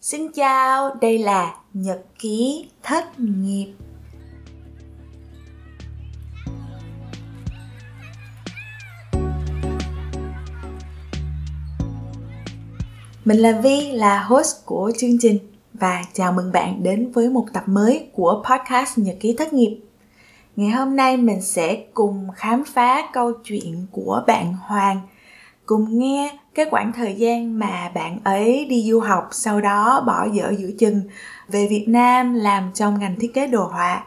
Xin chào, đây là Nhật ký thất nghiệp. Mình là Vi, là host của chương trình và chào mừng bạn đến với một tập mới của podcast Nhật ký thất nghiệp. Ngày hôm nay mình sẽ cùng khám phá câu chuyện của bạn Hoàng, cùng nghe cái khoảng thời gian mà bạn ấy đi du học sau đó bỏ dở giữa chừng về Việt Nam làm trong ngành thiết kế đồ họa.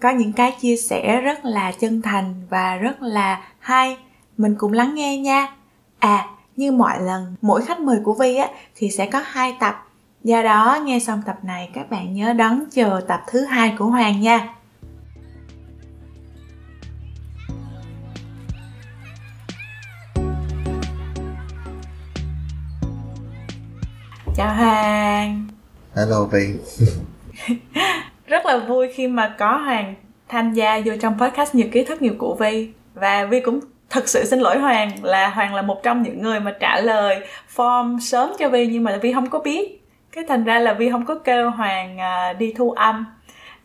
Có những cái chia sẻ rất là chân thành và rất là hay. Mình cùng lắng nghe nha. À, như mọi lần, mỗi khách mời của Vi á thì sẽ có hai tập. Do đó, nghe xong tập này các bạn nhớ đón chờ tập thứ hai của Hoàng nha. Chào Hoàng. Hello Vi Rất là vui khi mà có Hoàng tham gia vô trong podcast Nhật ký thất nghiệp của Vi Và Vi cũng thật sự xin lỗi Hoàng là Hoàng là một trong những người mà trả lời form sớm cho Vi nhưng mà Vi không có biết. Cái thành ra là Vi không có kêu Hoàng à, đi thu âm.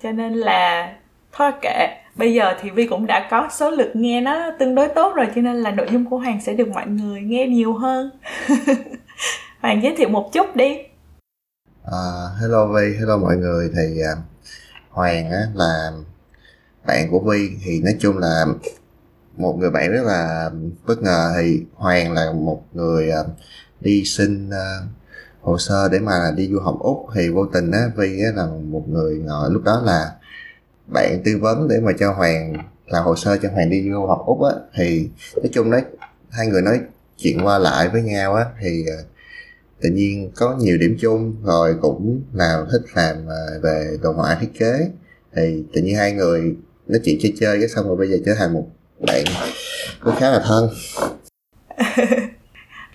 Cho nên là thôi kệ. Bây giờ thì Vi cũng đã có số lượt nghe nó tương đối tốt rồi cho nên là nội dung của Hoàng sẽ được mọi người nghe nhiều hơn Hoàng giới thiệu một chút đi. Uh, Hello Vi, hello mọi người. Thì uh, Hoàng á, là bạn của Vi thì nói chung là một người bạn rất là bất ngờ. Thì Hoàng là một người uh, đi xin uh, hồ sơ để mà đi du học úc. Thì vô tình á vi á là một người ngồi lúc đó là bạn tư vấn để mà cho hoàng làm hồ sơ cho hoàng đi du học úc á. Thì nói chung đấy hai người nói chuyện qua lại với nhau á. Thì tự nhiên có nhiều điểm chung rồi cũng nào thích làm à, về đồ họa thiết kế. Thì tự nhiên hai người nói chuyện chơi chơi cái xong rồi bây giờ trở thành một bạn cũng khá là thân.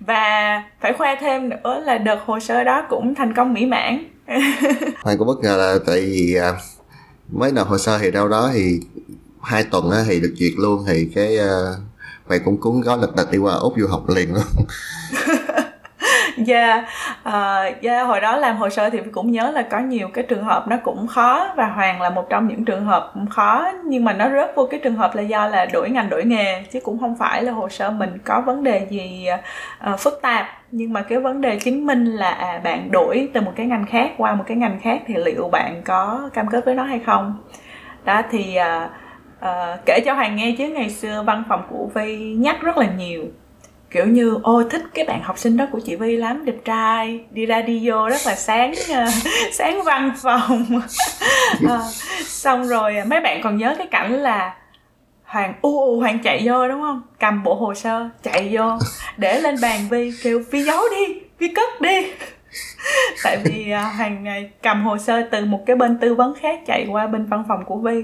Và phải khoe thêm nữa là đợt hồ sơ đó cũng thành công mỹ mãn. Hoàng cũng bất ngờ là tại vì à, mới nộp hồ sơ thì đâu đó thì hai tuần thì được duyệt luôn thì cái uh, cũng cúng gói lật đật đi qua úc du học liền luôn yeah. Uh, yeah hồi đó làm hồ sơ thì cũng nhớ là có nhiều cái trường hợp nó cũng khó và hoàng là một trong những trường hợp khó nhưng mà nó rớt vô cái trường hợp là do là đổi ngành đổi nghề chứ cũng không phải là hồ sơ mình có vấn đề gì uh, phức tạp. Nhưng mà cái vấn đề chứng minh là à, bạn đổi từ một cái ngành khác qua một cái ngành khác thì liệu bạn có cam kết với nó hay không? Đó thì uh, uh, kể cho hoàng nghe chứ ngày xưa văn phòng của vi nhắc rất là nhiều kiểu như ô thích cái bạn học sinh đó của chị Vi lắm đẹp trai đi ra đi vô rất là sáng uh, sáng văn phòng. Uh, xong rồi mấy bạn còn nhớ cái cảnh là hoàng u u hoàng chạy vô đúng không? Cầm bộ hồ sơ chạy vô để lên bàn vi kêu vi giấu đi vi cất đi tại vì à, hàng ngày cầm hồ sơ từ một cái bên tư vấn khác chạy qua bên văn phòng của vi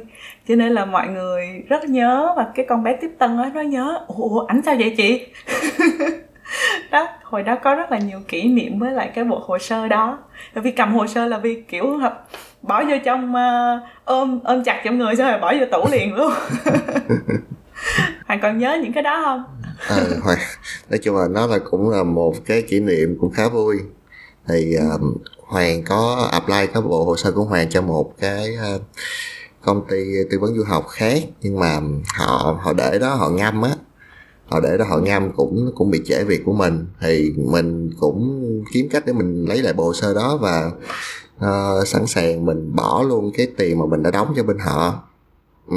cho nên là mọi người rất nhớ và cái con bé tiếp tân đó nó nhớ ủa ảnh sao vậy chị? Đó hồi đó có rất là nhiều kỷ niệm với lại cái bộ hồ sơ đó. Vì cầm hồ sơ là vì kiểu bỏ vô trong uh, ôm ôm chặt trong người xong rồi bỏ vô tủ liền luôn. Hoàng còn nhớ những cái đó không? À, nói chung là nó là cũng là một cái kỷ niệm cũng khá vui thì um, hoàng có apply cái bộ hồ sơ của hoàng cho một cái uh, công ty tư vấn du học khác nhưng mà họ họ để đó họ ngâm á. Họ để đó họ ngâm cũng cũng bị trễ việc của mình. Thì mình cũng kiếm cách để mình lấy lại bộ hồ sơ đó và uh, sẵn sàng mình bỏ luôn cái tiền mà mình đã đóng cho bên họ. Ừ.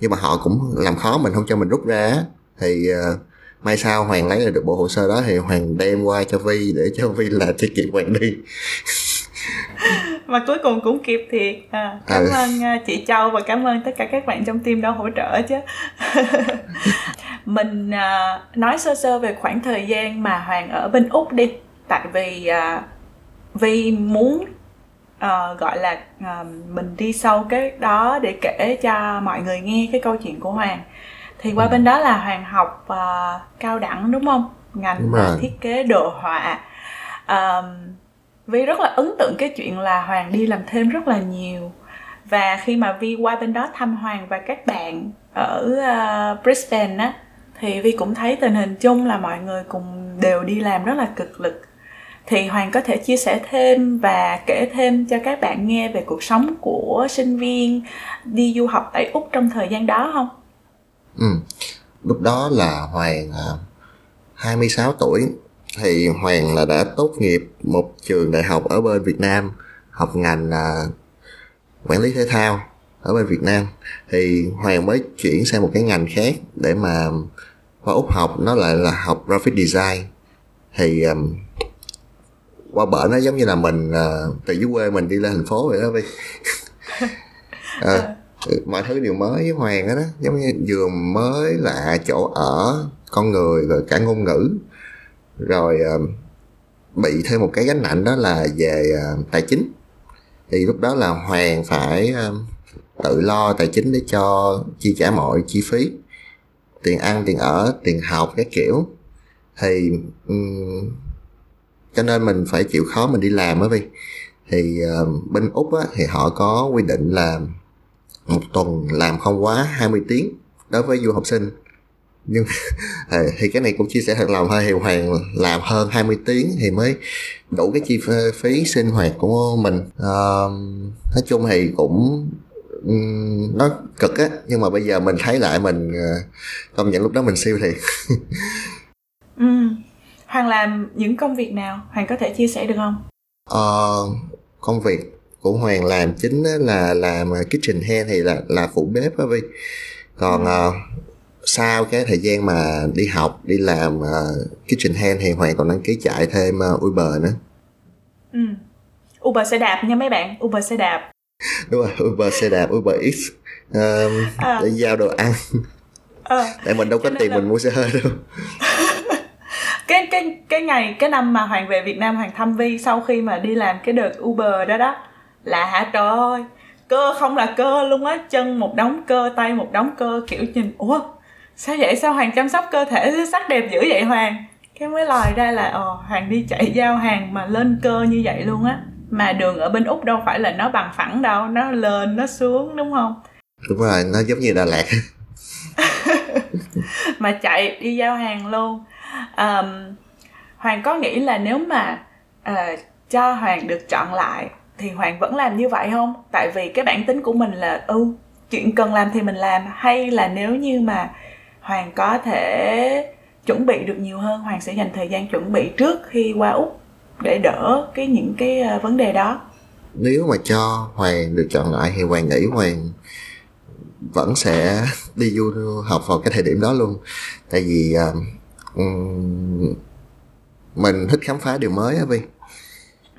nhưng mà họ cũng làm khó mình không cho mình rút ra thì uh, mai sau hoàng lấy được bộ hồ sơ đó thì hoàng đem qua cho vi để cho vi là tiết kiệm hoàng đi. Mà cuối cùng cũng kịp thiệt. À, cảm ừ. ơn uh, chị châu và cảm ơn tất cả các bạn trong team đó hỗ trợ chứ. Mình uh, nói sơ sơ về khoảng thời gian mà hoàng ở bên úc đi. Tại vì uh, vi muốn uh, gọi là uh, mình đi sâu cái đó để kể cho mọi người nghe cái câu chuyện của hoàng thì qua bên đó là hoàng học uh, cao đẳng đúng không? Ngành uh, thiết kế đồ họa. Uh, vi rất là ấn tượng cái chuyện là hoàng đi làm thêm rất là nhiều. Và khi mà vi qua bên đó thăm hoàng và các bạn ở uh, brisbane á thì vi cũng thấy tình hình chung là mọi người cùng đều đi làm rất là cực lực. Thì hoàng có thể chia sẻ thêm và kể thêm cho các bạn nghe về cuộc sống của sinh viên đi du học tại úc trong thời gian đó không ừ. lúc đó là hoàng 26 à, tuổi. Thì hoàng là đã tốt nghiệp một trường đại học ở bên việt nam học ngành là quản lý thể thao ở bên Việt Nam. Thì Hoàng mới chuyển sang một cái ngành khác để mà qua Úc học nó lại là học graphic design. Thì um, qua bển nó giống như là mình uh, từ dưới quê mình đi lên thành phố vậy đó Vi à, mọi thứ đều mới với Hoàng đó, đó giống như vừa mới lạ chỗ ở con người rồi cả ngôn ngữ. Rồi uh, bị thêm một cái gánh nặng đó là về uh, tài chính. Thì lúc đó là Hoàng phải uh, tự lo tài chính để cho chi trả mọi chi phí. Tiền ăn tiền ở tiền học các kiểu. Thì um, cho nên mình phải chịu khó mình đi làm á vì thì uh, bên úc á, thì họ có quy định là một tuần làm không quá 20 tiếng đối với du học sinh. Nhưng thì cái này cũng chia sẻ thật lòng thôi thì hoàng làm hơn 20 tiếng thì mới đủ cái chi phí sinh hoạt của mình. Uh, nói chung thì cũng nó cực á nhưng mà bây giờ mình thấy lại mình công nhận lúc đó mình siêu thiệt. Ừ. hoàng làm những công việc nào? Hoàng có thể chia sẻ được không? Ờ, công việc của hoàng làm chính là làm kitchen hand thì là là phụ bếp á vi còn ừ. uh, sau cái thời gian mà đi học đi làm uh, kitchen hand thì hoàng còn đăng ký chạy thêm uh, uber nữa ừ. uber xe đạp nha mấy bạn uber xe đạp đúng rồi uber xe đạp uber x um, à. để giao đồ ăn à. tại mình đâu có tiền là... mình mua xe hơi đâu cái cái cái ngày cái năm mà hoàng về việt nam hoàng thăm vi sau khi mà đi làm cái đợt uber đó đó là hả trời ơi. Cơ không là cơ luôn á chân một đống cơ tay một đống cơ kiểu nhìn ủa sao vậy? Sao hoàng chăm sóc cơ thể sắc đẹp dữ vậy hoàng? Cái mới lòi ra là ồ hoàng đi chạy giao hàng mà lên cơ như vậy luôn á. Mà đường ở bên úc đâu phải là nó bằng phẳng đâu nó lên nó xuống đúng không? Đúng rồi nó giống như đà lạt. Mà chạy đi giao hàng luôn. Um, hoàng có nghĩ là nếu mà uh, cho hoàng được chọn lại thì hoàng vẫn làm như vậy không? Tại vì cái bản tính của mình là ừ chuyện cần làm thì mình làm hay là nếu như mà hoàng có thể chuẩn bị được nhiều hơn hoàng sẽ dành thời gian chuẩn bị trước khi qua úc để đỡ cái những cái ờ, vấn đề đó. Nếu mà cho hoàng được chọn lại thì hoàng nghĩ hoàng vẫn sẽ đi du học vào cái thời điểm đó luôn. Tại vì um, mình thích khám phá điều mới á vi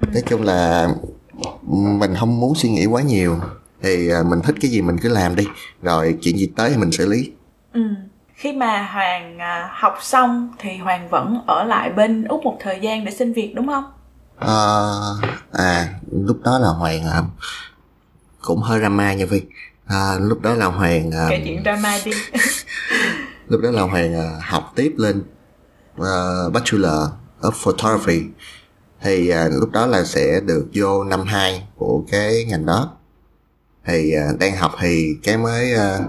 nói chung là mình không muốn suy nghĩ quá nhiều. Thì ờ, mình thích cái gì mình cứ làm đi. Rồi chuyện gì tới thì mình xử lý. Ừ. khi mà hoàng học xong thì hoàng vẫn ở lại bên úc một thời gian để xin việc đúng không? À, à lúc đó là hoàng à, cũng hơi drama nha vi à, lúc đó là hoàng à, kể chuyện drama đi. lúc đó là hoàng à, học tiếp lên uh, bachelor of photography thì à, lúc đó là sẽ được vô năm hai của cái ngành đó. Thì à, đang học thì cái mới à,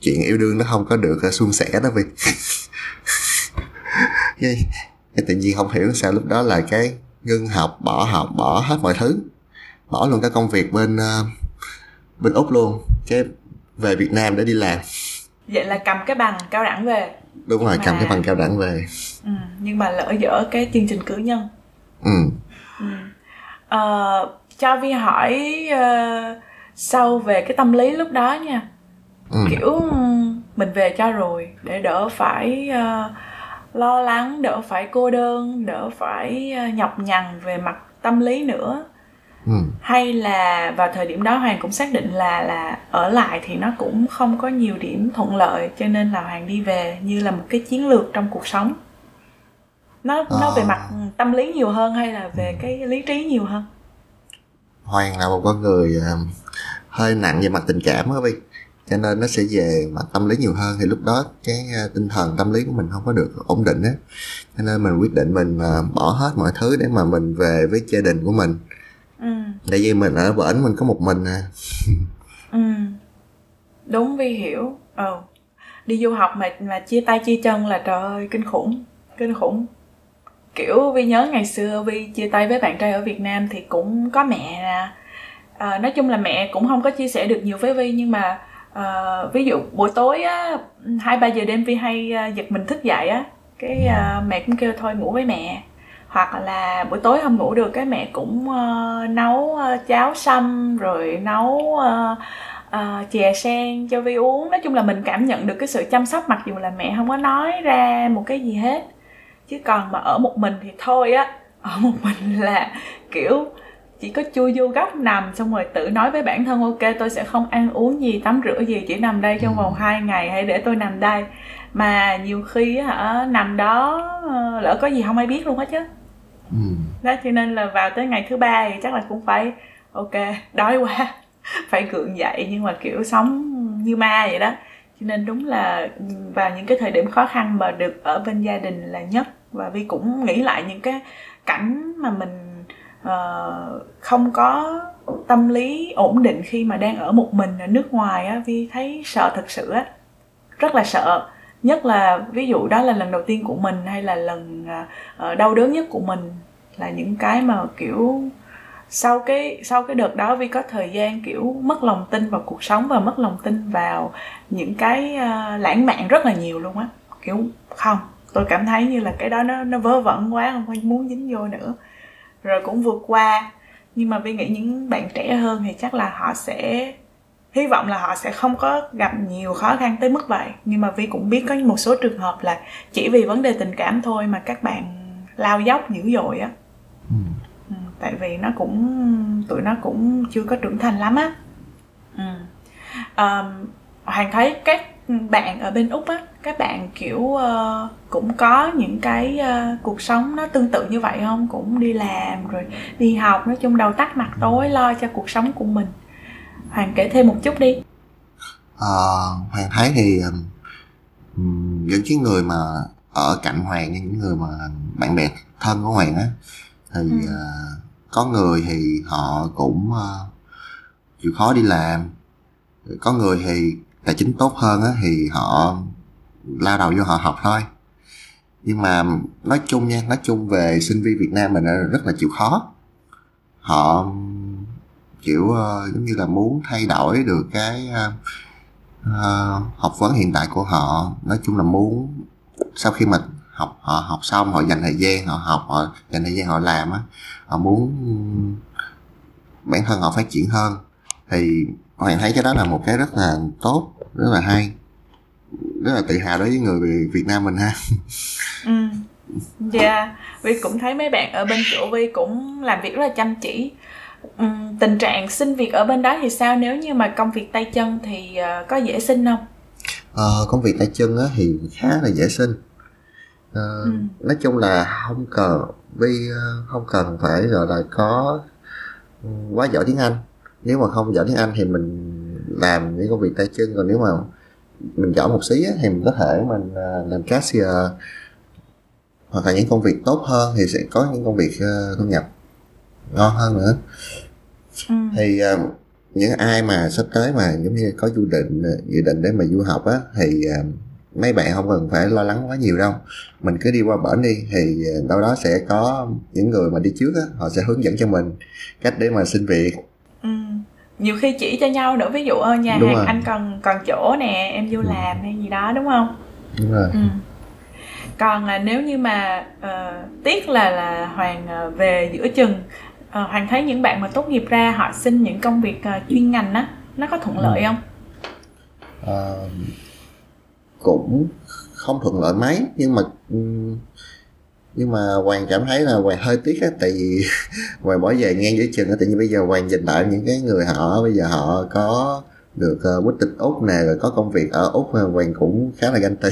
chuyện yêu đương nó không có được à, suôn sẻ đó vì cái tự nhiên không hiểu sao lúc đó là cái ngưng học bỏ học bỏ hết mọi thứ. Bỏ luôn cái công việc bên uh, bên úc luôn. Cái về việt nam để đi làm. Vậy là cầm cái bằng cao đẳng về đúng rồi mà... cầm cái bằng cao đẳng về. Ừ, nhưng mà lỡ dở cái chương trình cử nhân. Ừ, ừ. Uh, cho vi hỏi uh, sâu về cái tâm lý lúc đó nha. Ừ. kiểu mình về cho rồi để đỡ phải uh, lo lắng đỡ phải cô đơn đỡ phải ờ, nhọc nhằn về mặt tâm lý nữa ừ. hay là vào thời điểm đó hoàng cũng xác định là là ở lại thì nó cũng không có nhiều điểm thuận lợi cho nên là hoàng đi về như là một cái chiến lược trong cuộc sống nó à. nó về ờ. mặt tâm lý nhiều hơn hay là về cái lý trí nhiều hơn hoàng là một con người uh, hơi nặng về mặt tình cảm á vi cho nên nó sẽ về mặt tâm lý nhiều hơn thì lúc đó cái à, tinh thần tâm lý của mình không có được ổn định á cho nên mình quyết định mình à, bỏ hết mọi thứ để mà mình về với gia đình của mình ừ. tại vì mình ở bển mình có một mình à. Ừ. Đúng vi hiểu. Ừ đi du học mà mà chia tay chia chân là trời ơi kinh khủng kinh khủng. Kiểu vi nhớ ngày xưa vi chia tay với bạn trai ở việt nam thì cũng có mẹ nè. À, nói chung là mẹ cũng không có chia sẻ được nhiều với vi nhưng mà à, ví dụ buổi tối á hai ba giờ đêm vi hay giật mình thức dậy á. Cái à, mẹ cũng kêu thôi ngủ với mẹ hoặc là buổi tối không ngủ được cái mẹ cũng uh, nấu uh, cháo sâm rồi nấu uh, uh, chè sen cho vi uống. Nói chung là mình cảm nhận được cái sự chăm sóc mặc dù là mẹ không có nói ra một cái gì hết. Chứ còn mà ở một mình thì thôi á ở một mình là kiểu chỉ có chui vô góc nằm xong rồi tự nói với bản thân ok tôi sẽ không ăn uống gì tắm rửa gì chỉ nằm đây trong vòng 2 ngày hãy để tôi nằm đây. Mà nhiều khi hả nằm đó lỡ có gì không ai biết luôn hết chứ ừ. đó cho nên là vào tới ngày thứ ba thì chắc là cũng phải ok đói quá phải gượng dậy nhưng mà kiểu sống như ma vậy đó. Cho nên đúng là vào những cái thời điểm khó khăn mà được ở bên gia đình là nhất. Và vi cũng nghĩ lại những cái cảnh mà mình uh, không có tâm lý ổn định khi mà đang ở một mình ở nước ngoài á vi thấy sợ thật sự á. Rất là sợ nhất là ví dụ đó là lần đầu tiên của mình hay là lần uh, đau đớn nhất của mình là những cái mà kiểu sau cái sau cái đợt đó vi có thời gian kiểu mất lòng tin vào cuộc sống và mất lòng tin vào những cái uh, lãng mạn rất là nhiều luôn á. Kiểu không tôi cảm thấy như là cái đó nó nó vớ vẩn quá không muốn dính vô nữa. Rồi cũng vượt qua. Nhưng mà vi nghĩ những bạn trẻ hơn thì chắc là họ sẽ hy vọng là họ sẽ không có gặp nhiều khó khăn tới mức vậy nhưng mà vi cũng biết có một số trường hợp là chỉ vì vấn đề tình cảm thôi mà các bạn lao dốc dữ dội á ừ. ừ. tại vì nó cũng tụi nó cũng chưa có trưởng thành lắm á ừ. um, hoàng thấy các bạn ở bên úc á các bạn kiểu uh, cũng có những cái uh, cuộc sống nó tương tự như vậy không cũng đi làm rồi đi học nói chung đầu tắt mặt tối lo cho cuộc sống của mình hoàng kể thêm một chút đi. À, hoàng thấy thì um, những cái người mà ở cạnh hoàng những người mà bạn bè thân của hoàng á thì ừ. uh, có người thì họ cũng uh, chịu khó đi làm. Có người thì tài chính tốt hơn á thì họ lao đầu vô họ học thôi. Nhưng mà nói chung nha nói chung về sinh viên việt nam mình rất là chịu khó. Họ kiểu uh, giống như là muốn thay đổi được cái uh, uh, học vấn hiện tại của họ. Nói chung là muốn sau khi mà học họ học xong họ dành thời gian họ học họ dành thời gian họ làm á họ muốn bản thân họ phát triển hơn. Thì hoàng thấy cái đó là một cái rất là tốt rất là hay rất là tự hào đối với người Việt Nam mình ha. Ừ. Dạ yeah. vi cũng thấy mấy bạn ở bên chỗ vi cũng làm việc rất là chăm chỉ um, tình trạng xin việc ở bên đó thì sao? Nếu như mà công việc tay chân thì uh, có dễ xin không? Ờ, công việc tay chân á thì khá là dễ xin. Ờ, ừ. nói chung là không cần uh, không cần phải gọi là có quá giỏi tiếng anh. Nếu mà không giỏi tiếng anh thì mình làm những công việc tay chân còn nếu mà mình giỏi một xí thì mình có thể mình làm cashier. Hoặc là những công việc tốt hơn thì sẽ có những công việc thu nhập ngon hơn nữa ừ. thì uh, những ai mà sắp tới mà giống như có dự định dự định để mà du học á thì uh, mấy bạn không cần phải lo lắng quá nhiều đâu mình cứ đi qua bển đi thì đâu đó sẽ có những người mà đi trước á họ sẽ hướng dẫn cho mình cách để mà xin việc ừ. nhiều khi chỉ cho nhau nữa ví dụ ơ nhà đúng hàng rồi. anh cần cần chỗ nè em vô ừ. làm hay gì đó đúng không đúng rồi ừ còn là nếu như mà uh, tiếc là là hoàng uh, về giữa chừng uh, hoàng thấy những bạn mà tốt nghiệp ra họ xin những công việc uh, chuyên ngành á nó có thuận lợi ừ. không uh, cũng không thuận lợi mấy nhưng mà nhưng mà hoàng cảm thấy là hoàng hơi tiếc á tại vì hoàng bỏ về ngang giữa chừng á tự nhiên bây giờ hoàng nhìn lại những cái người họ bây giờ họ có được uh, quốc tịch úc nè rồi có công việc ở úc hoàng cũng khá là ganh tị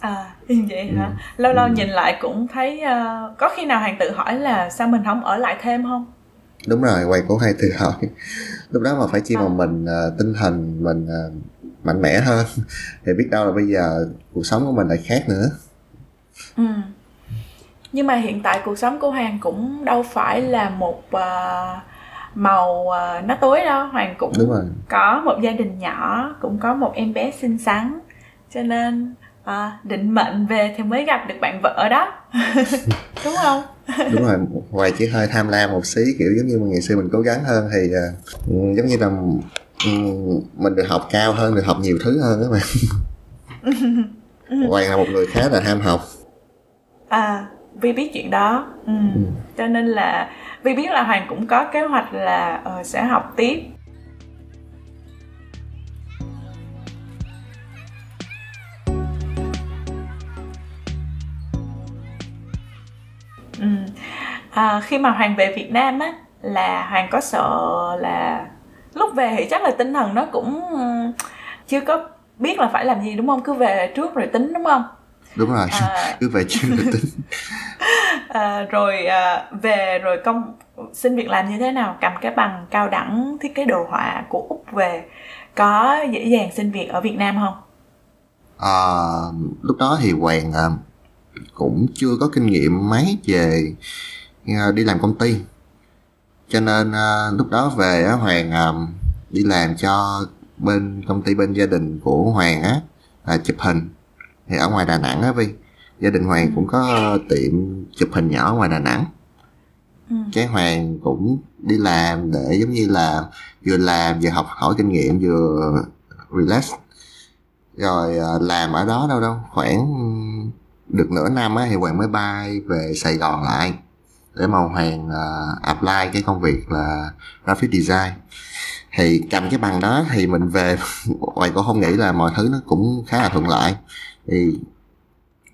à vậy hả ừ. lâu lâu ừ. nhìn lại cũng thấy uh, có khi nào hoàng tự hỏi là sao mình không ở lại thêm không đúng rồi hoàng cũng hay tự hỏi. Lúc đó mà phải chi mà mình uh, tinh thần mình uh, mạnh mẽ hơn thì biết đâu là bây giờ cuộc sống của mình lại khác nữa. Ừ. nhưng mà hiện tại cuộc sống của hoàng cũng đâu phải là một uh, màu uh, nó tối đâu. Hoàng cũng Đúng rồi. có một gia đình nhỏ cũng có một em bé xinh xắn. Cho nên à, định mệnh về thì mới gặp được bạn vợ đó. Đúng không? Đúng rồi hoài chỉ hơi tham lam một xí kiểu giống như ngày xưa mình cố gắng hơn thì uh, giống như là um, mình được học cao hơn được học nhiều thứ hơn đó mà Hoàng là một người khá là ham học à Vi biết chuyện đó ừ. Ừ. cho nên là Vi biết là Hoàng cũng có kế hoạch là uh, sẽ học tiếp ừ. À, khi mà Hoàng về Việt Nam á là Hoàng có sợ là lúc về thì chắc là tinh thần nó cũng chưa có biết là phải làm gì đúng không? Cứ về trước rồi tính đúng không? Đúng rồi à, cứ về trước rồi tính. À, rồi à, về rồi công xin việc làm như thế nào? Cầm cái bằng cao đẳng thiết kế đồ họa của úc về có dễ dàng xin việc ở việt nam không? À, lúc đó thì hoàng à, cũng chưa có kinh nghiệm mấy về đi làm công ty. Cho nên à, lúc đó về hoàng à, đi làm cho bên công ty bên gia đình của hoàng á là chụp hình. Thì ở ngoài đà nẵng á vi gia đình hoàng cũng có tiệm chụp hình nhỏ ngoài đà nẵng. Ừ. cái hoàng cũng đi làm để giống như là vừa làm vừa học hỏi kinh nghiệm vừa relax. Rồi à, làm ở đó đâu đâu khoảng được nửa năm á thì hoàng mới bay về sài gòn lại để mà hoàng uh, apply cái công việc là graphic design. Thì cầm cái bằng đó thì mình về hoàng cũng không nghĩ là mọi thứ nó cũng khá là thuận lợi. Thì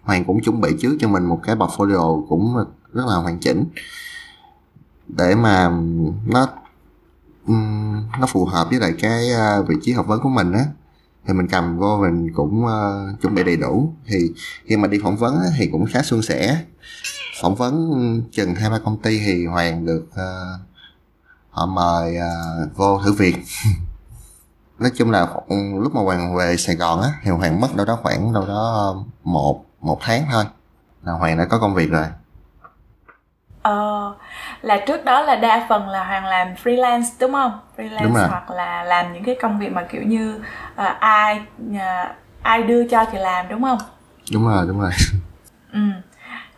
hoàng cũng chuẩn bị trước cho mình một cái portfolio cũng rất là hoàn chỉnh để mà nó nó phù hợp với lại cái uh, vị trí học vấn của mình á. Thì mình cầm vô mình cũng uh, chuẩn bị đầy đủ. Thì khi mà đi phỏng vấn á, thì cũng khá suôn sẻ phỏng vấn chừng hai ba công ty thì hoàng được uh, họ mời uh, vô thử việc. Nói chung là lúc mà hoàng về sài gòn á thì hoàng mất đâu đó khoảng đâu đó một một tháng thôi là hoàng đã có công việc rồi. Ờ là trước đó là đa phần là hoàng làm freelance đúng không? Freelance đúng hoặc là làm những cái công việc mà kiểu như uh, ai uh, ai đưa cho thì làm đúng không? Đúng rồi đúng rồi. Ừ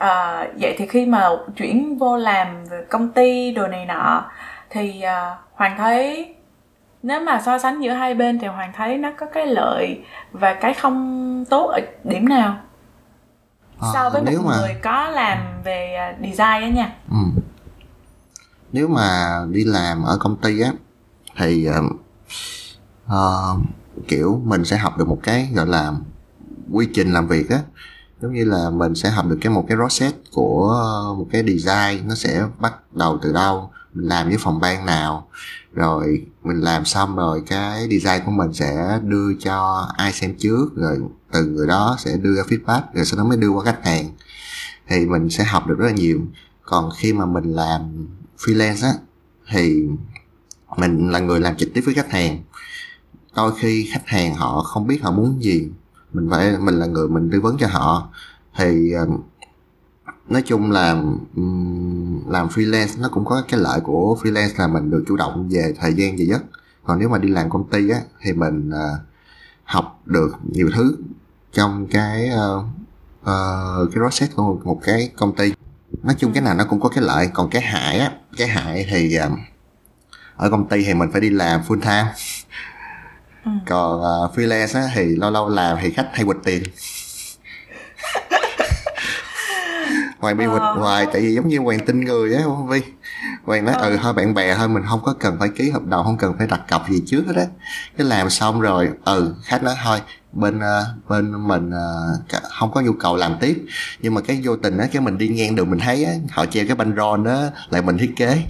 à, vậy thì khi mà chuyển vô làm về công ty đồ này nọ thì uh, hoàng thấy nếu mà so sánh giữa hai bên thì hoàng thấy nó có cái lợi và cái không tốt ở điểm nào? À, so với một mà... người có làm về à, design á nha. Ừ. nếu mà đi làm ở công ty á thì uh, kiểu mình sẽ học được một cái gọi là quy trình làm việc á giống như là mình sẽ học được cái một cái process của ờ, một cái design, nó sẽ bắt đầu từ đâu, mình làm với phòng ban nào, rồi mình làm xong rồi cái design của mình sẽ đưa cho ai xem trước, rồi từ người đó sẽ đưa ra feedback, rồi sau đó mới đưa qua khách hàng. Thì mình sẽ học được rất là nhiều. Còn khi mà mình làm freelance á, thì mình là người làm trực tiếp với khách hàng. Đôi khi khách hàng họ không biết họ muốn gì mình phải mình là người mình tư vấn cho họ. Thì um, nói chung là làm freelance nó cũng có cái lợi của freelance là mình được chủ động về thời gian về giấc. Còn nếu mà đi làm công ty á thì mình à, học được nhiều thứ trong cái uh, uh, cái process của một, một cái công ty. Nói chung cái nào nó cũng có cái lợi còn cái hại á cái hại thì uh, ở công ty thì mình phải đi làm full time ừ. còn uh, freelance á thì lâu lâu làm thì khách hay quỵt tiền hoàng bị quỵt ờ. hoài tại vì giống như hoàng tin người á không vi hoàng nói ờ. ừ thôi bạn bè thôi mình không có cần phải ký hợp đồng không cần phải đặt cọc gì trước hết á cái làm xong rồi ừ khách nói thôi bên uh, bên mình uh, không có nhu cầu làm tiếp nhưng mà cái vô tình á cái mình đi ngang đường mình thấy á họ treo cái banh ron đó lại mình thiết kế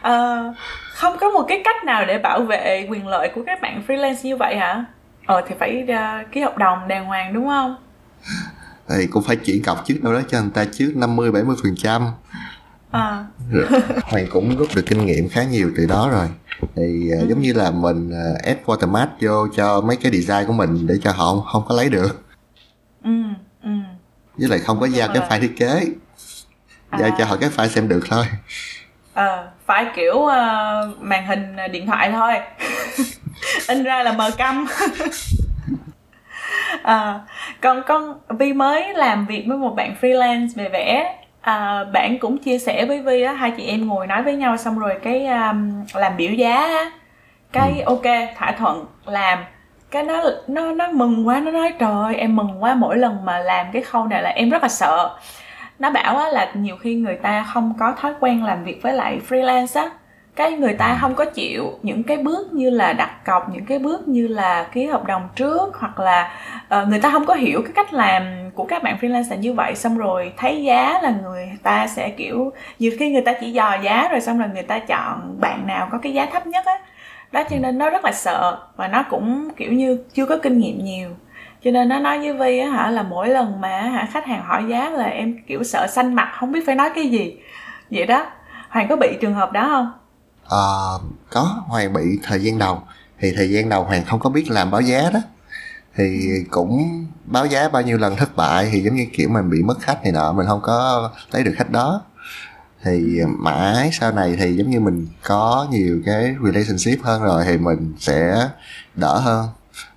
uh, không có một cái cách nào để bảo vệ quyền lợi của các bạn freelance như vậy hả? Ờ thì phải uh, ký hợp đồng đàng hoàng đúng không? Thì cũng phải chuyển cọc trước đâu đó cho người ta trước 50 70 phần trăm. À. Hoàng cũng rút được kinh nghiệm khá nhiều từ đó rồi. Thì uh, ừ. giống như là mình uh, ép watermark vô cho mấy cái design của mình để cho họ không, không có lấy được. Ừ, ừ. với lại không có giao cái file thiết kế. Giao à. cho họ cái file xem được thôi. Ờ. à, phải kiểu uh, màn hình điện thoại thôi. In ra là mờ câm à, con con Vi mới làm việc với một bạn freelance về vẽ. À, bạn cũng chia sẻ với Vi á hai chị em ngồi nói với nhau xong rồi cái um, làm biểu giá á. Cái ừ. ok thỏa thuận làm. Cái nó nó nó mừng quá nó nói trời ơi em mừng quá mỗi lần mà làm cái khâu này là em rất là sợ nó bảo á là nhiều khi người ta không có thói quen làm việc với lại freelance á. Cái người ta ừ. không có chịu những cái bước như là đặt cọc những cái bước như là ký hợp đồng trước hoặc là uh, người ta không có hiểu cái cách làm của các bạn freelancer như vậy xong rồi thấy giá là người ta sẽ kiểu nhiều khi người ta chỉ dò giá rồi xong rồi người ta chọn bạn nào có cái giá thấp nhất á. Đó cho nên nó rất là sợ và nó cũng kiểu như chưa có kinh nghiệm nhiều cho nên nó nói với vi á hả là mỗi lần mà hả khách hàng hỏi giá là em kiểu sợ xanh mặt không biết phải nói cái gì. Vậy đó. Hoàng có bị trường hợp đó không? À, có. Hoàng bị thời gian đầu. Thì thời gian đầu hoàng không có biết làm báo giá đó. Thì cũng báo giá bao nhiêu lần thất bại thì giống như kiểu mình bị mất khách này nọ mình không có lấy được khách đó. Thì mãi sau này thì giống như mình có nhiều cái relationship hơn rồi thì mình sẽ đỡ hơn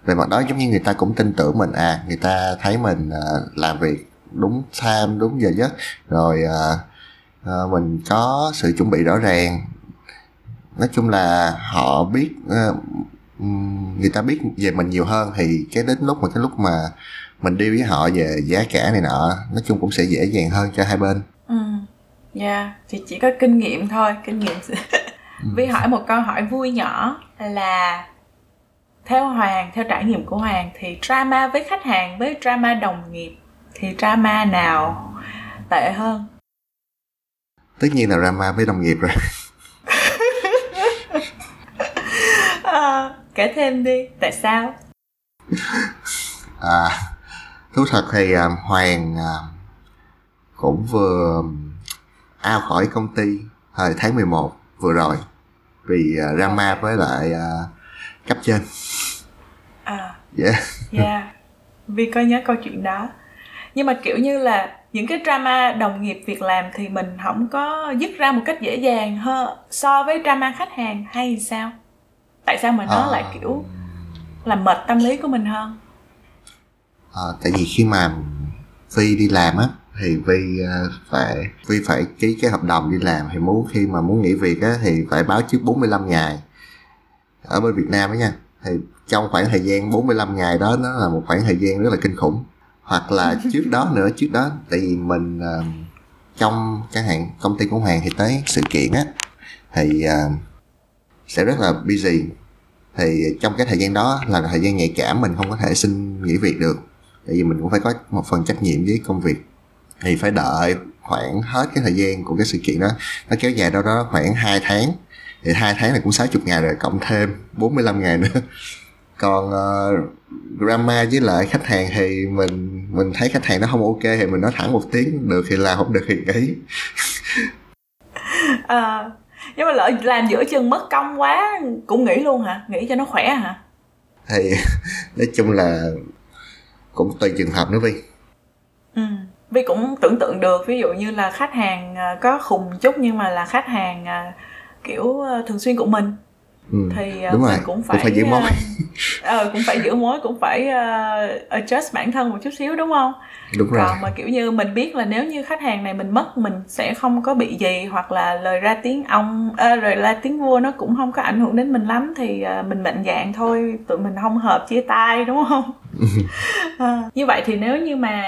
về mặt đó giống như người ta cũng tin tưởng mình. À người ta thấy mình uh, làm việc đúng time đúng giờ giấc. Rồi uh, uh, mình có sự chuẩn bị rõ ràng. Nói chung là họ biết uh, người ta biết về mình nhiều hơn. Thì cái đến lúc mà cái lúc mà mình đi với họ về giá cả này nọ nói chung cũng sẽ dễ dàng hơn cho hai bên. Ừ dạ. Yeah, thì chỉ có kinh nghiệm thôi kinh nghiệm. Ừ. vi hỏi một câu hỏi vui nhỏ là theo hoàng theo trải nghiệm của hoàng thì drama với khách hàng với drama đồng nghiệp thì drama nào tệ hơn? Tất nhiên là drama với đồng nghiệp rồi. À, kể thêm đi tại sao? À thú thật thì uh, hoàng uh, cũng vừa out khỏi công ty thời tháng 11 vừa rồi vì uh, drama với lại uh, cấp trên yeah. Yeah. Vì có nhớ câu chuyện đó. Nhưng mà kiểu như là những cái drama đồng nghiệp việc làm thì mình không có dứt ra một cách dễ dàng hơn so với drama khách hàng hay sao? Tại sao mà nó à... lại kiểu làm mệt tâm lý của mình hơn? À, tại vì khi mà phi đi làm á thì vi ờ, phải vi phải ký cái hợp đồng đi làm. Thì muốn khi mà muốn nghỉ việc á thì phải báo trước 45 ngày. Ở bên Việt Nam á nha thì trong khoảng thời gian 45 ngày đó nó là một khoảng thời gian rất là kinh khủng. Hoặc là trước đó nữa trước đó tại vì mình uh, trong chẳng hạn công ty của Hoàng thì tới sự kiện á thì uh, sẽ rất là busy. Thì trong cái thời gian đó là thời gian nhạy cảm mình không có thể xin nghỉ việc được. Tại vì mình cũng phải có một phần trách nhiệm với công việc. Thì phải đợi khoảng hết cái thời gian của cái sự kiện đó. Nó kéo dài đâu đó khoảng 2 tháng. Thì hai tháng này cũng 60 ngày rồi cộng thêm 45 ngày nữa còn uh, drama với lại khách hàng thì mình mình thấy khách hàng nó không ok thì mình nói thẳng một tiếng được thì làm không được thì nghỉ. À, nhưng mà lỡ làm giữa chừng mất công quá cũng nghỉ luôn hả? Nghỉ cho nó khỏe hả? Thì nói chung là cũng tùy trường hợp nữa vi ừ vi cũng tưởng tượng được ví dụ như là khách hàng à, có khùng chút nhưng mà là khách hàng kiểu thường xuyên của mình ừ, thì đúng rồi cũng phải, cũng phải giữ mối. ờ cũng phải giữ mối cũng phải uh, adjust bản thân một chút xíu đúng không? Đúng rồi. Còn mà kiểu như mình biết là nếu như khách hàng này mình mất mình sẽ không có bị gì hoặc là lời ra tiếng ông à, rồi ra tiếng vua nó cũng không có ảnh hưởng đến mình lắm thì uh, mình mạnh dạng thôi tụi mình không hợp chia tay đúng không? À, như vậy thì nếu như mà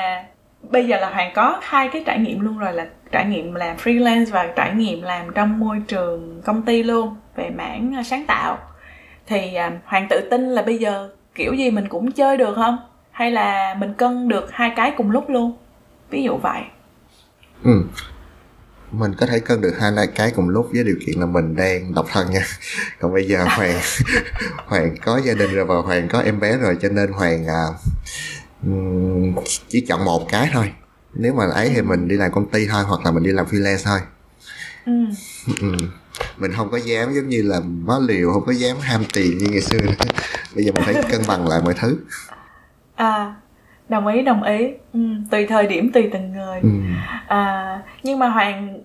bây giờ là hoàng có hai cái trải nghiệm luôn rồi là trải nghiệm làm freelance và trải nghiệm làm trong môi trường công ty luôn về mảng à, sáng tạo. Thì à, hoàng tự tin là bây giờ kiểu gì mình cũng chơi được không? Hay là mình cân được hai cái cùng lúc luôn? Ví dụ vậy. Ừ. Mình có thể cân được hai cái cùng lúc với điều kiện là mình đang độc thân nha. Còn bây giờ hoàng hoàng có gia đình rồi và hoàng có em bé rồi cho nên hoàng à, chỉ chọn một cái thôi. Nếu mà ấy thì mình đi làm công ty thôi hoặc là mình đi làm freelance thôi. Ừ. Mình không có dám giống như là má liều không có dám ham tiền như ngày xưa. Nữa bây giờ mình phải cân bằng lại mọi thứ. À đồng ý đồng ý. Ừ, tùy thời điểm tùy từng người. Ừ. à, nhưng mà hoàng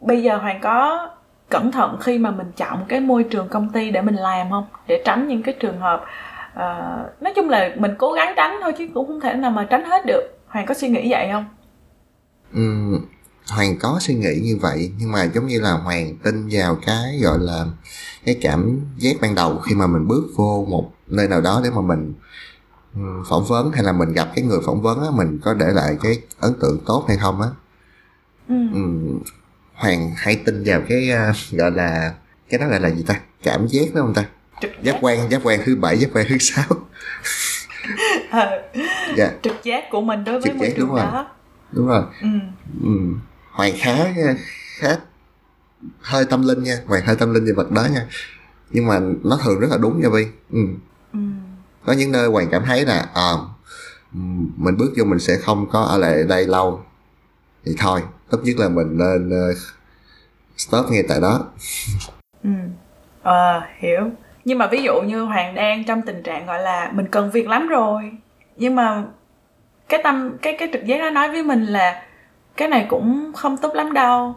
bây giờ hoàng có cẩn thận khi mà mình chọn cái môi trường công ty để mình làm không? Để tránh những cái trường hợp uh, nói chung là mình cố gắng tránh thôi chứ cũng không thể nào mà tránh hết được. Hoàng có suy nghĩ vậy không? Ừ, hoàng có suy nghĩ như vậy nhưng mà giống như là hoàng tin vào cái gọi là cái cảm giác ban đầu khi mà mình bước vô một nơi nào đó để mà mình phỏng vấn hay là mình gặp cái người phỏng vấn á mình có để lại cái ấn tượng tốt hay không á ừ. ừ. hoàng hay tin vào cái uh, gọi là cái đó gọi là gì ta cảm giác đó không ta giáp quan giáp quan thứ bảy giáp quan thứ sáu ờ. dạ. trực giác của mình đối với trực môi trường đúng đó rồi. đúng rồi ừ. Ừ. hoàng khá khá hơi tâm linh nha hoàng hơi tâm linh về vật đó nha. Nhưng mà nó thường rất là đúng nha vi ừ. ừ. có những nơi hoàng cảm thấy là à, mình bước vô mình sẽ không có ở lại đây lâu. Thì thôi tốt nhất là mình nên uh, stop ngay tại đó. Ừ. À, hiểu. Nhưng mà ví dụ như hoàng đang trong tình trạng gọi là mình cần việc lắm rồi nhưng mà cái tâm cái cái trực giác nó nói với mình là cái này cũng không tốt lắm đâu.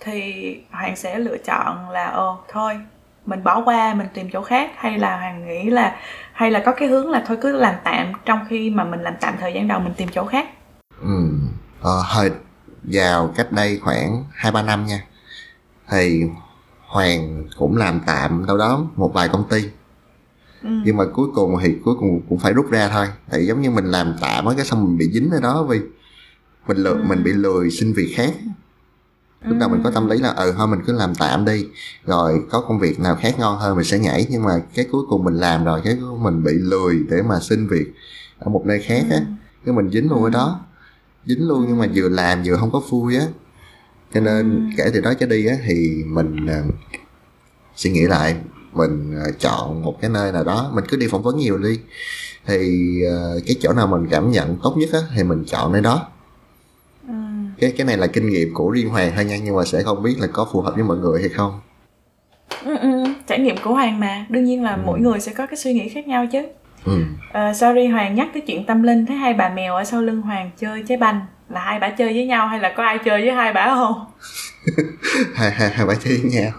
Thì hoàng sẽ lựa chọn là ồ thôi mình bỏ qua mình tìm chỗ khác hay là hoàng nghĩ là hay là có cái hướng là thôi cứ làm tạm trong khi mà mình làm tạm thời gian đầu mình tìm chỗ khác. Ừ ờ, hơi vào cách đây khoảng hai ba năm nha. Thì hoàng cũng làm tạm đâu đó một vài công ty. Ừ. nhưng mà cuối cùng thì cuối cùng cũng phải rút ra thôi. Tại giống như mình làm tạm á cái xong mình bị dính ở đó vì mình ừ. mình bị lười xin việc khác. Lúc đầu mình có tâm lý là ừ thôi mình cứ làm tạm đi rồi có công việc nào khác ngon hơn mình sẽ nhảy. Nhưng mà cái cuối cùng mình làm rồi cái mình bị lười để mà xin việc ở một nơi khác á. Cái mình dính luôn ở đó. Dính luôn nhưng mà vừa làm vừa không có vui á. Cho nên kể từ đó trở đi á thì mình uh, suy nghĩ lại mình uh, chọn một cái nơi nào đó mình cứ đi phỏng vấn nhiều đi. Thì uh, cái chỗ nào mình cảm nhận tốt nhất á thì mình chọn nơi đó. ừ. Cái cái này là kinh nghiệm của riêng hoàng thôi nha nhưng mà sẽ không biết là có phù hợp với mọi người hay không. Ừ, ừ. trải nghiệm của hoàng mà. Đương nhiên là ừ. mỗi người sẽ có cái suy nghĩ khác nhau chứ. Ừ. uh, sorry hoàng nhắc tới chuyện tâm linh thấy hai bà mèo ở sau lưng hoàng chơi trái banh là hai bà chơi với nhau hay là có ai chơi với hai bà không? Hai hai hai bà chơi với nhau.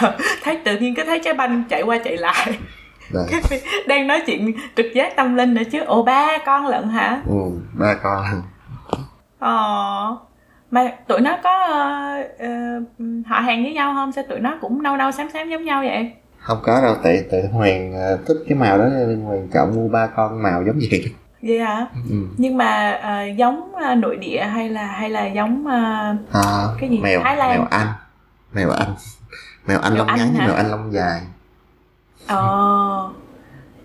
Thấy tự nhiên cứ thấy trái banh chạy qua chạy lại. Cái, đang nói chuyện trực giác tâm linh nữa chứ. Ồ ba con lận hả? Ừ ba con ờ. Mà tụi nó có uh, uh, họ hàng với nhau không? Sao tụi nó cũng nâu nâu xám xám giống nhau vậy? Không có đâu tại tại hoàng uh, thích cái màu đó nên hoàng chọn mua ba con màu giống vậy. Vậy hả? Ừ. nhưng mà uh, giống uh, nội địa hay là hay là giống uh, à, cái gì? mèo Thái Lan? mèo anh. Mèo anh. Mèo anh mèo lông ngắn mèo anh lông dài. Ờ.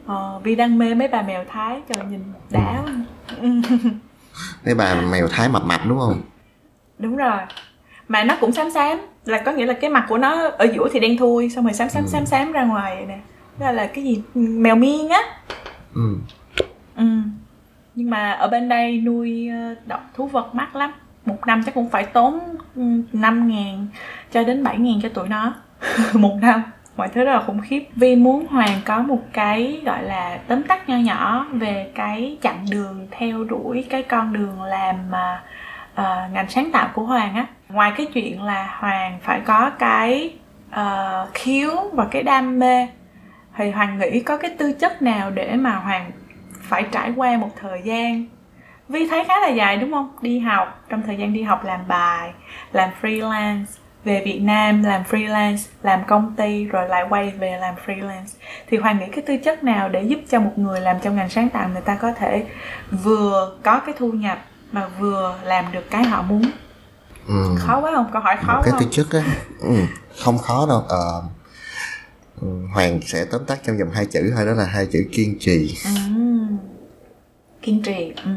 Ờ vì đang mê mấy bà mèo thái trời nhìn đã ừ. mấy bà mèo thái mập mập đúng không? Đúng rồi. Mà nó cũng xám xám là có nghĩa là cái mặt của nó ở giữa thì đen thui xong rồi xám xám ừ. xám xám ra ngoài vậy nè. Đó là cái gì? Mèo miên á. Ừ. Ừ. Nhưng mà ở bên đây nuôi ờ, động thú vật mắc lắm. Một năm chắc cũng phải tốn ừ, năm ngàn cho đến bảy ngàn cho tụi nó. Một năm mọi thứ rất là khủng khiếp. Vi muốn Hoàng có một cái gọi là tóm tắt nho nhỏ về cái chặng đường theo đuổi cái con đường làm mà uh, ngành sáng tạo của Hoàng á. Ngoài cái chuyện là Hoàng phải có cái uh, khiếu và cái đam mê thì Hoàng nghĩ có cái tư chất nào để mà Hoàng phải trải qua một thời gian. Vi thấy khá là dài đúng không? Đi học, trong thời gian đi học làm bài, làm freelance, về Việt Nam làm freelance, làm công ty rồi lại quay về làm freelance. Thì Hoàng nghĩ cái tư chất nào để giúp cho một người làm trong ngành sáng tạo người ta có thể vừa có cái thu nhập mà vừa làm được cái họ muốn? Ừ. Khó quá không? Câu hỏi khó một cái tư chất á, ừ, không khó đâu. Ừ, Hoàng sẽ tóm tắt trong vòng hai chữ thôi đó là hai chữ kiên trì. Ừ kiên trì ừ.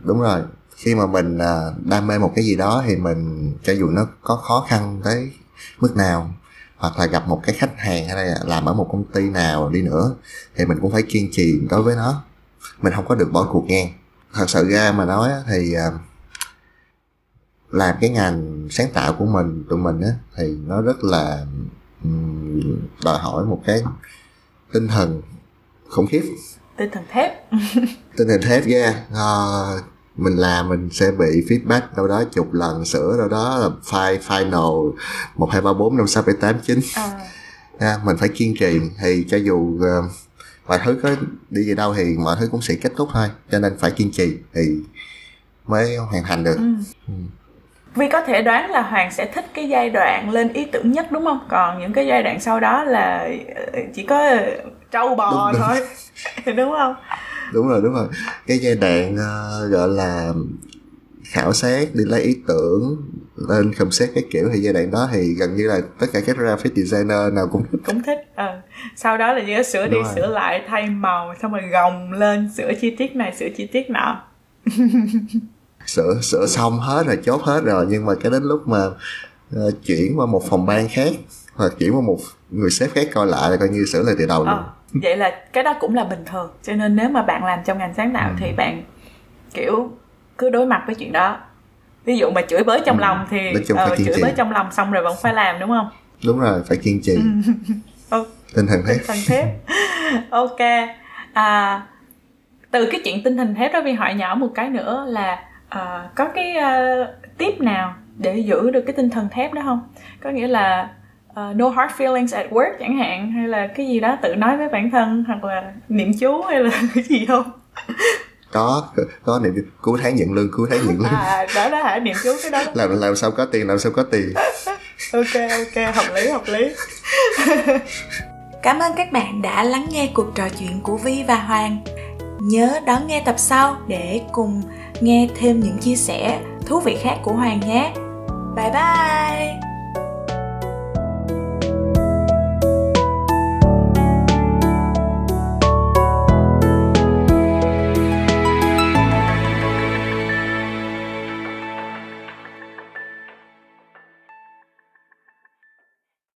đúng rồi khi mà mình à, đam mê một cái gì đó thì mình cho dù nó có khó khăn tới mức nào hoặc là gặp một cái khách hàng hay là làm ở một công ty nào đi nữa thì mình cũng phải kiên trì đối với nó. Mình không có được bỏ cuộc ngang thật sự ra mà nói thì à, làm cái ngành sáng tạo của mình tụi mình á thì nó rất là đòi hỏi một cái tinh thần khủng khiếp. Tinh thần thép. Tinh thần thép yeah. uh, mình làm mình sẽ bị feedback đâu đó chục lần sửa đâu đó là file final một hai ba bốn năm sáu bảy tám chín à, mình phải kiên trì thì cho dù uh, mọi thứ có đi về đâu thì mọi thứ cũng sẽ kết thúc thôi cho nên phải kiên trì thì mới hoàn thành được ừ. Vi có thể đoán là Hoàng sẽ thích cái giai đoạn lên ý tưởng nhất đúng không? Còn những cái giai đoạn sau đó là ờ, chỉ có trâu bò Đúng, đúng. thôi đúng không? Đúng rồi đúng rồi. Cái giai đoạn ờ, gọi là khảo sát đi lấy ý tưởng lên concept cái kiểu thì giai đoạn đó thì gần như là tất cả các graphic designer nào cũng thích. Cũng thích ờ. sau đó là có sửa đi Đúng rồi. sửa lại thay màu xong rồi gồng lên sửa chi tiết này sửa chi tiết nọ. Sửa sửa xong hết rồi chốt hết rồi nhưng mà cái đến lúc mà ờ, chuyển qua một phòng ban khác hoặc chuyển qua một người sếp khác coi lại là coi như sửa lại từ đầu luôn. Ờ, vậy là cái đó cũng là bình thường. Cho nên nếu mà bạn làm trong ngành sáng tạo Ừ. thì bạn kiểu cứ đối mặt với chuyện đó. Ví dụ mà chửi bới trong Ừ. lòng thì ờ, chửi trì. bới trong lòng xong rồi vẫn phải làm đúng không? Đúng rồi phải kiên trì. Ờ, tinh thần thép. Tinh thần thép. Ok. À, từ cái chuyện tinh thần thép đó vi hỏi nhỏ một cái nữa là à, có cái uh, tip nào để giữ được cái tinh thần thép đó không? Có nghĩa là ờ, no hard feelings at work chẳng hạn hay là cái gì đó tự nói với bản thân hoặc là niệm chú hay là cái gì không? Có có niệm cuối tháng nhận lương cuối tháng nhận lương. À đó đó hả? Niệm chú cái đó. Làm làm sao có tiền làm sao có tiền. Ok ok hợp lý hợp lý. Cảm ơn các bạn đã lắng nghe cuộc trò chuyện của vi và hoàng. Nhớ đón nghe tập sau để cùng nghe thêm những chia sẻ thú vị khác của hoàng nhé. Bye bye